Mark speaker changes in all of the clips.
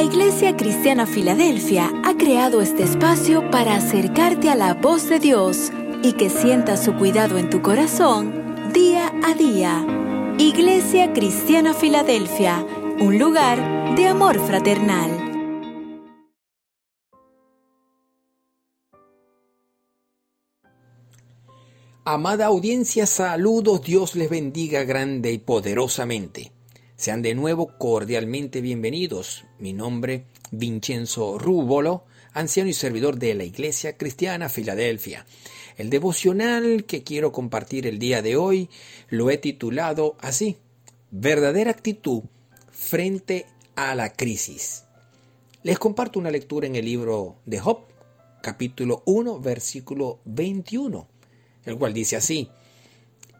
Speaker 1: La Iglesia Cristiana Filadelfia ha creado este espacio para acercarte a la voz de Dios y que sientas su cuidado en tu corazón día a día. Iglesia Cristiana Filadelfia, un lugar de amor fraternal.
Speaker 2: Amada audiencia, saludos, Dios les bendiga grande y poderosamente. Sean de nuevo cordialmente bienvenidos. Mi nombre, Vincenzo Rúbolo, anciano y servidor de la Iglesia Cristiana Filadelfia. El devocional que quiero compartir el día de hoy lo he titulado así, Verdadera actitud frente a la crisis. Les comparto una lectura en el libro de Job, capítulo 1, versículo 21, el cual dice así,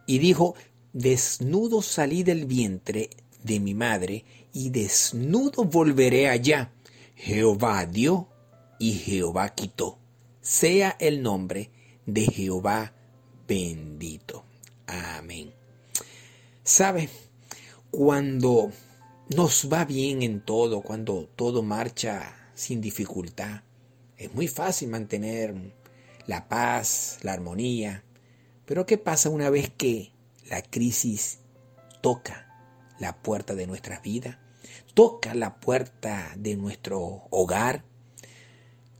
Speaker 2: y dijo, desnudo salí del vientre de mi madre, y desnudo volveré allá. Jehová dio y Jehová quitó. Sea el nombre de Jehová bendito. Amén. ¿Sabe? Cuando nos va bien en todo, cuando todo marcha sin dificultad, es muy fácil mantener la paz, la armonía. Pero ¿qué pasa una vez que la crisis toca la puerta de nuestra vida, toca la puerta de nuestro hogar,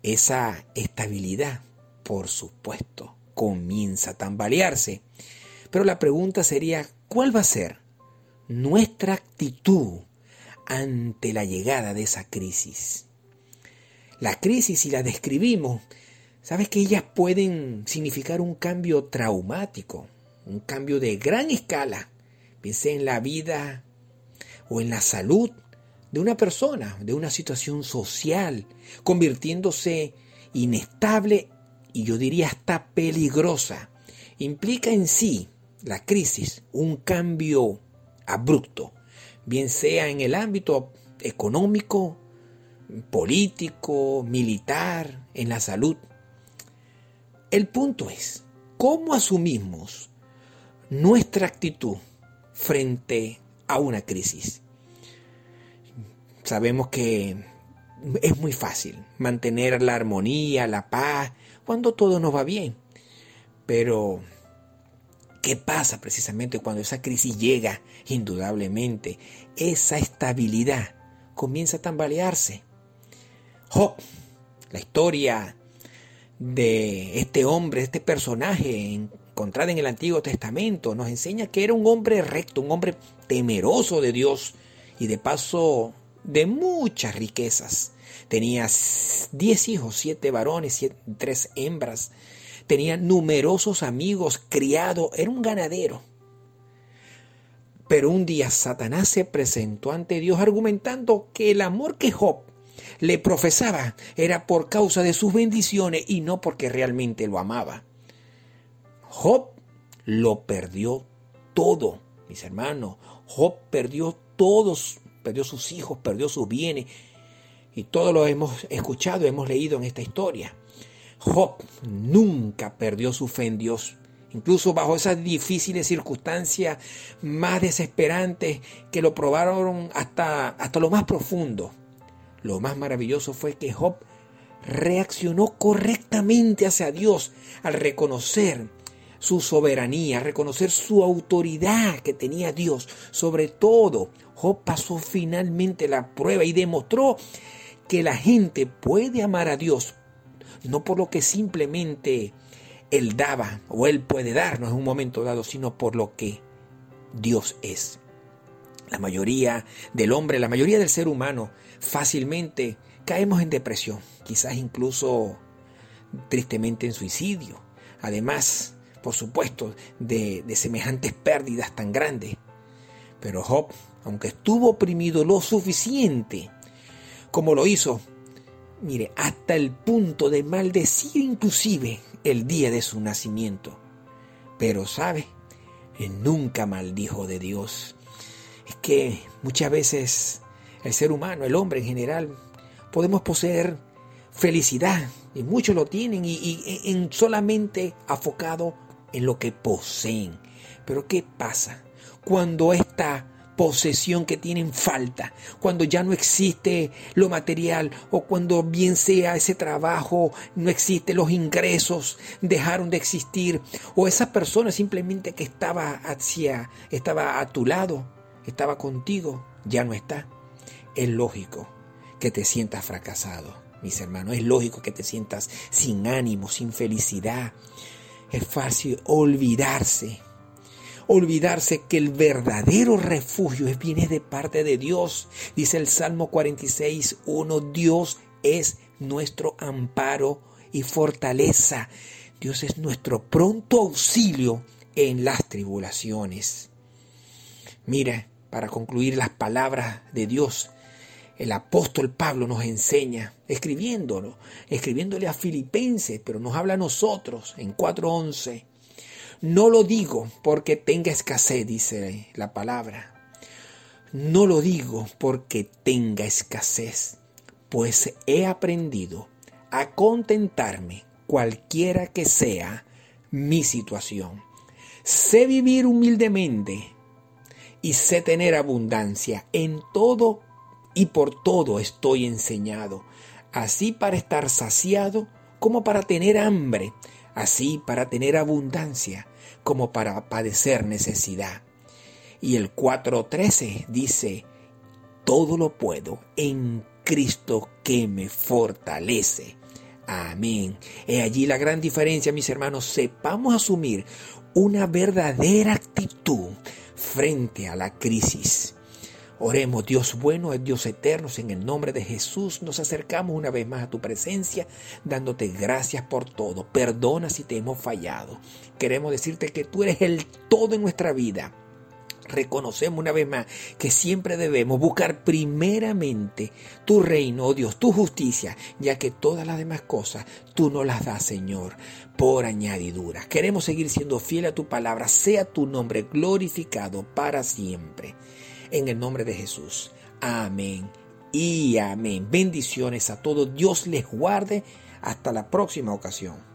Speaker 2: esa estabilidad, por supuesto, comienza a tambalearse. Pero la pregunta sería, ¿cuál va a ser nuestra actitud ante la llegada de esa crisis? La crisis, si la describimos, sabes que ellas pueden significar un cambio traumático, un cambio de gran escala. Pensé en la vida o en la salud de una persona, de una situación social, convirtiéndose inestable y yo diría hasta peligrosa. Implica en sí la crisis un cambio abrupto, bien sea en el ámbito económico, político, militar, en la salud. El punto es, ¿cómo asumimos nuestra actitud frente a una crisis. Sabemos que es muy fácil mantener la armonía, la paz, cuando todo nos va bien. Pero, ¿qué pasa precisamente cuando esa crisis llega? Indudablemente, esa estabilidad comienza a tambalearse. Job, la historia de este hombre, este personaje encontrada en el Antiguo Testamento, nos enseña que era un hombre recto, un hombre temeroso de Dios y de paso de muchas riquezas. Tenía diez hijos, siete varones, tres hembras. Tenía numerosos amigos, criado, era un ganadero. Pero un día Satanás se presentó ante Dios argumentando que el amor que Job le profesaba era por causa de sus bendiciones y no porque realmente lo amaba. Job lo perdió todo, mis hermanos. Job perdió todos, perdió sus hijos, perdió sus bienes. Y todo lo hemos escuchado, hemos leído en esta historia. Job nunca perdió su fe en Dios. Incluso bajo esas difíciles circunstancias más desesperantes que lo probaron hasta, hasta lo más profundo. Lo más maravilloso fue que Job reaccionó correctamente hacia Dios al reconocer su soberanía, reconocer su autoridad que tenía Dios. Sobre todo, Job pasó finalmente la prueba y demostró que la gente puede amar a Dios, no por lo que simplemente Él daba o Él puede darnos en un momento dado, sino por lo que Dios es. La mayoría del hombre, la mayoría del ser humano, fácilmente caemos en depresión, quizás incluso tristemente en suicidio. Además, por supuesto, de, semejantes pérdidas tan grandes. Pero Job, aunque estuvo oprimido lo suficiente, como lo hizo, mire, hasta el punto de maldecir inclusive el día de su nacimiento. Pero, ¿sabe? Él nunca maldijo de Dios. Es que muchas veces el ser humano, el hombre en general, podemos poseer felicidad, y muchos lo tienen, y, y en solamente afocado en lo que poseen. Pero ¿qué pasa cuando esta posesión que tienen falta, cuando ya no existe lo material o cuando bien sea ese trabajo, no existe los ingresos, dejaron de existir o esa persona simplemente que estaba hacia estaba a tu lado, estaba contigo, ya no está. Es lógico que te sientas fracasado, mis hermanos, es lógico que te sientas sin ánimo, sin felicidad. Es fácil olvidarse olvidarse que el verdadero refugio viene de parte de Dios. Dice el Salmo 46, 1, Dios es nuestro amparo y fortaleza. Dios es nuestro pronto auxilio en las tribulaciones. Mira, para concluir las palabras de Dios, el apóstol Pablo nos enseña, escribiéndolo, escribiéndole a Filipenses, pero nos habla a nosotros en 4.11. No lo digo porque tenga escasez, dice la palabra. No lo digo porque tenga escasez, pues he aprendido a contentarme cualquiera que sea mi situación. Sé vivir humildemente y sé tener abundancia. En todo y por todo estoy enseñado, así para estar saciado como para tener hambre, así para tener abundancia como para padecer necesidad. Y el 4.13 dice, todo lo puedo en Cristo que me fortalece. Amén. He allí la gran diferencia, mis hermanos. Sepamos asumir una verdadera actitud frente a la crisis. Oremos, Dios bueno, Dios eterno, en el nombre de Jesús nos acercamos una vez más a tu presencia, dándote gracias por todo. Perdona si te hemos fallado. Queremos decirte que tú eres el todo en nuestra vida. Reconocemos una vez más que siempre debemos buscar primeramente tu reino, oh Dios, tu justicia, ya que todas las demás cosas tú nos las das, Señor, por añadidura. Queremos seguir siendo fiel a tu palabra, sea tu nombre glorificado para siempre en el nombre de Jesús. Amén y amén. Bendiciones a todos. Dios les guarde. Hasta la próxima ocasión.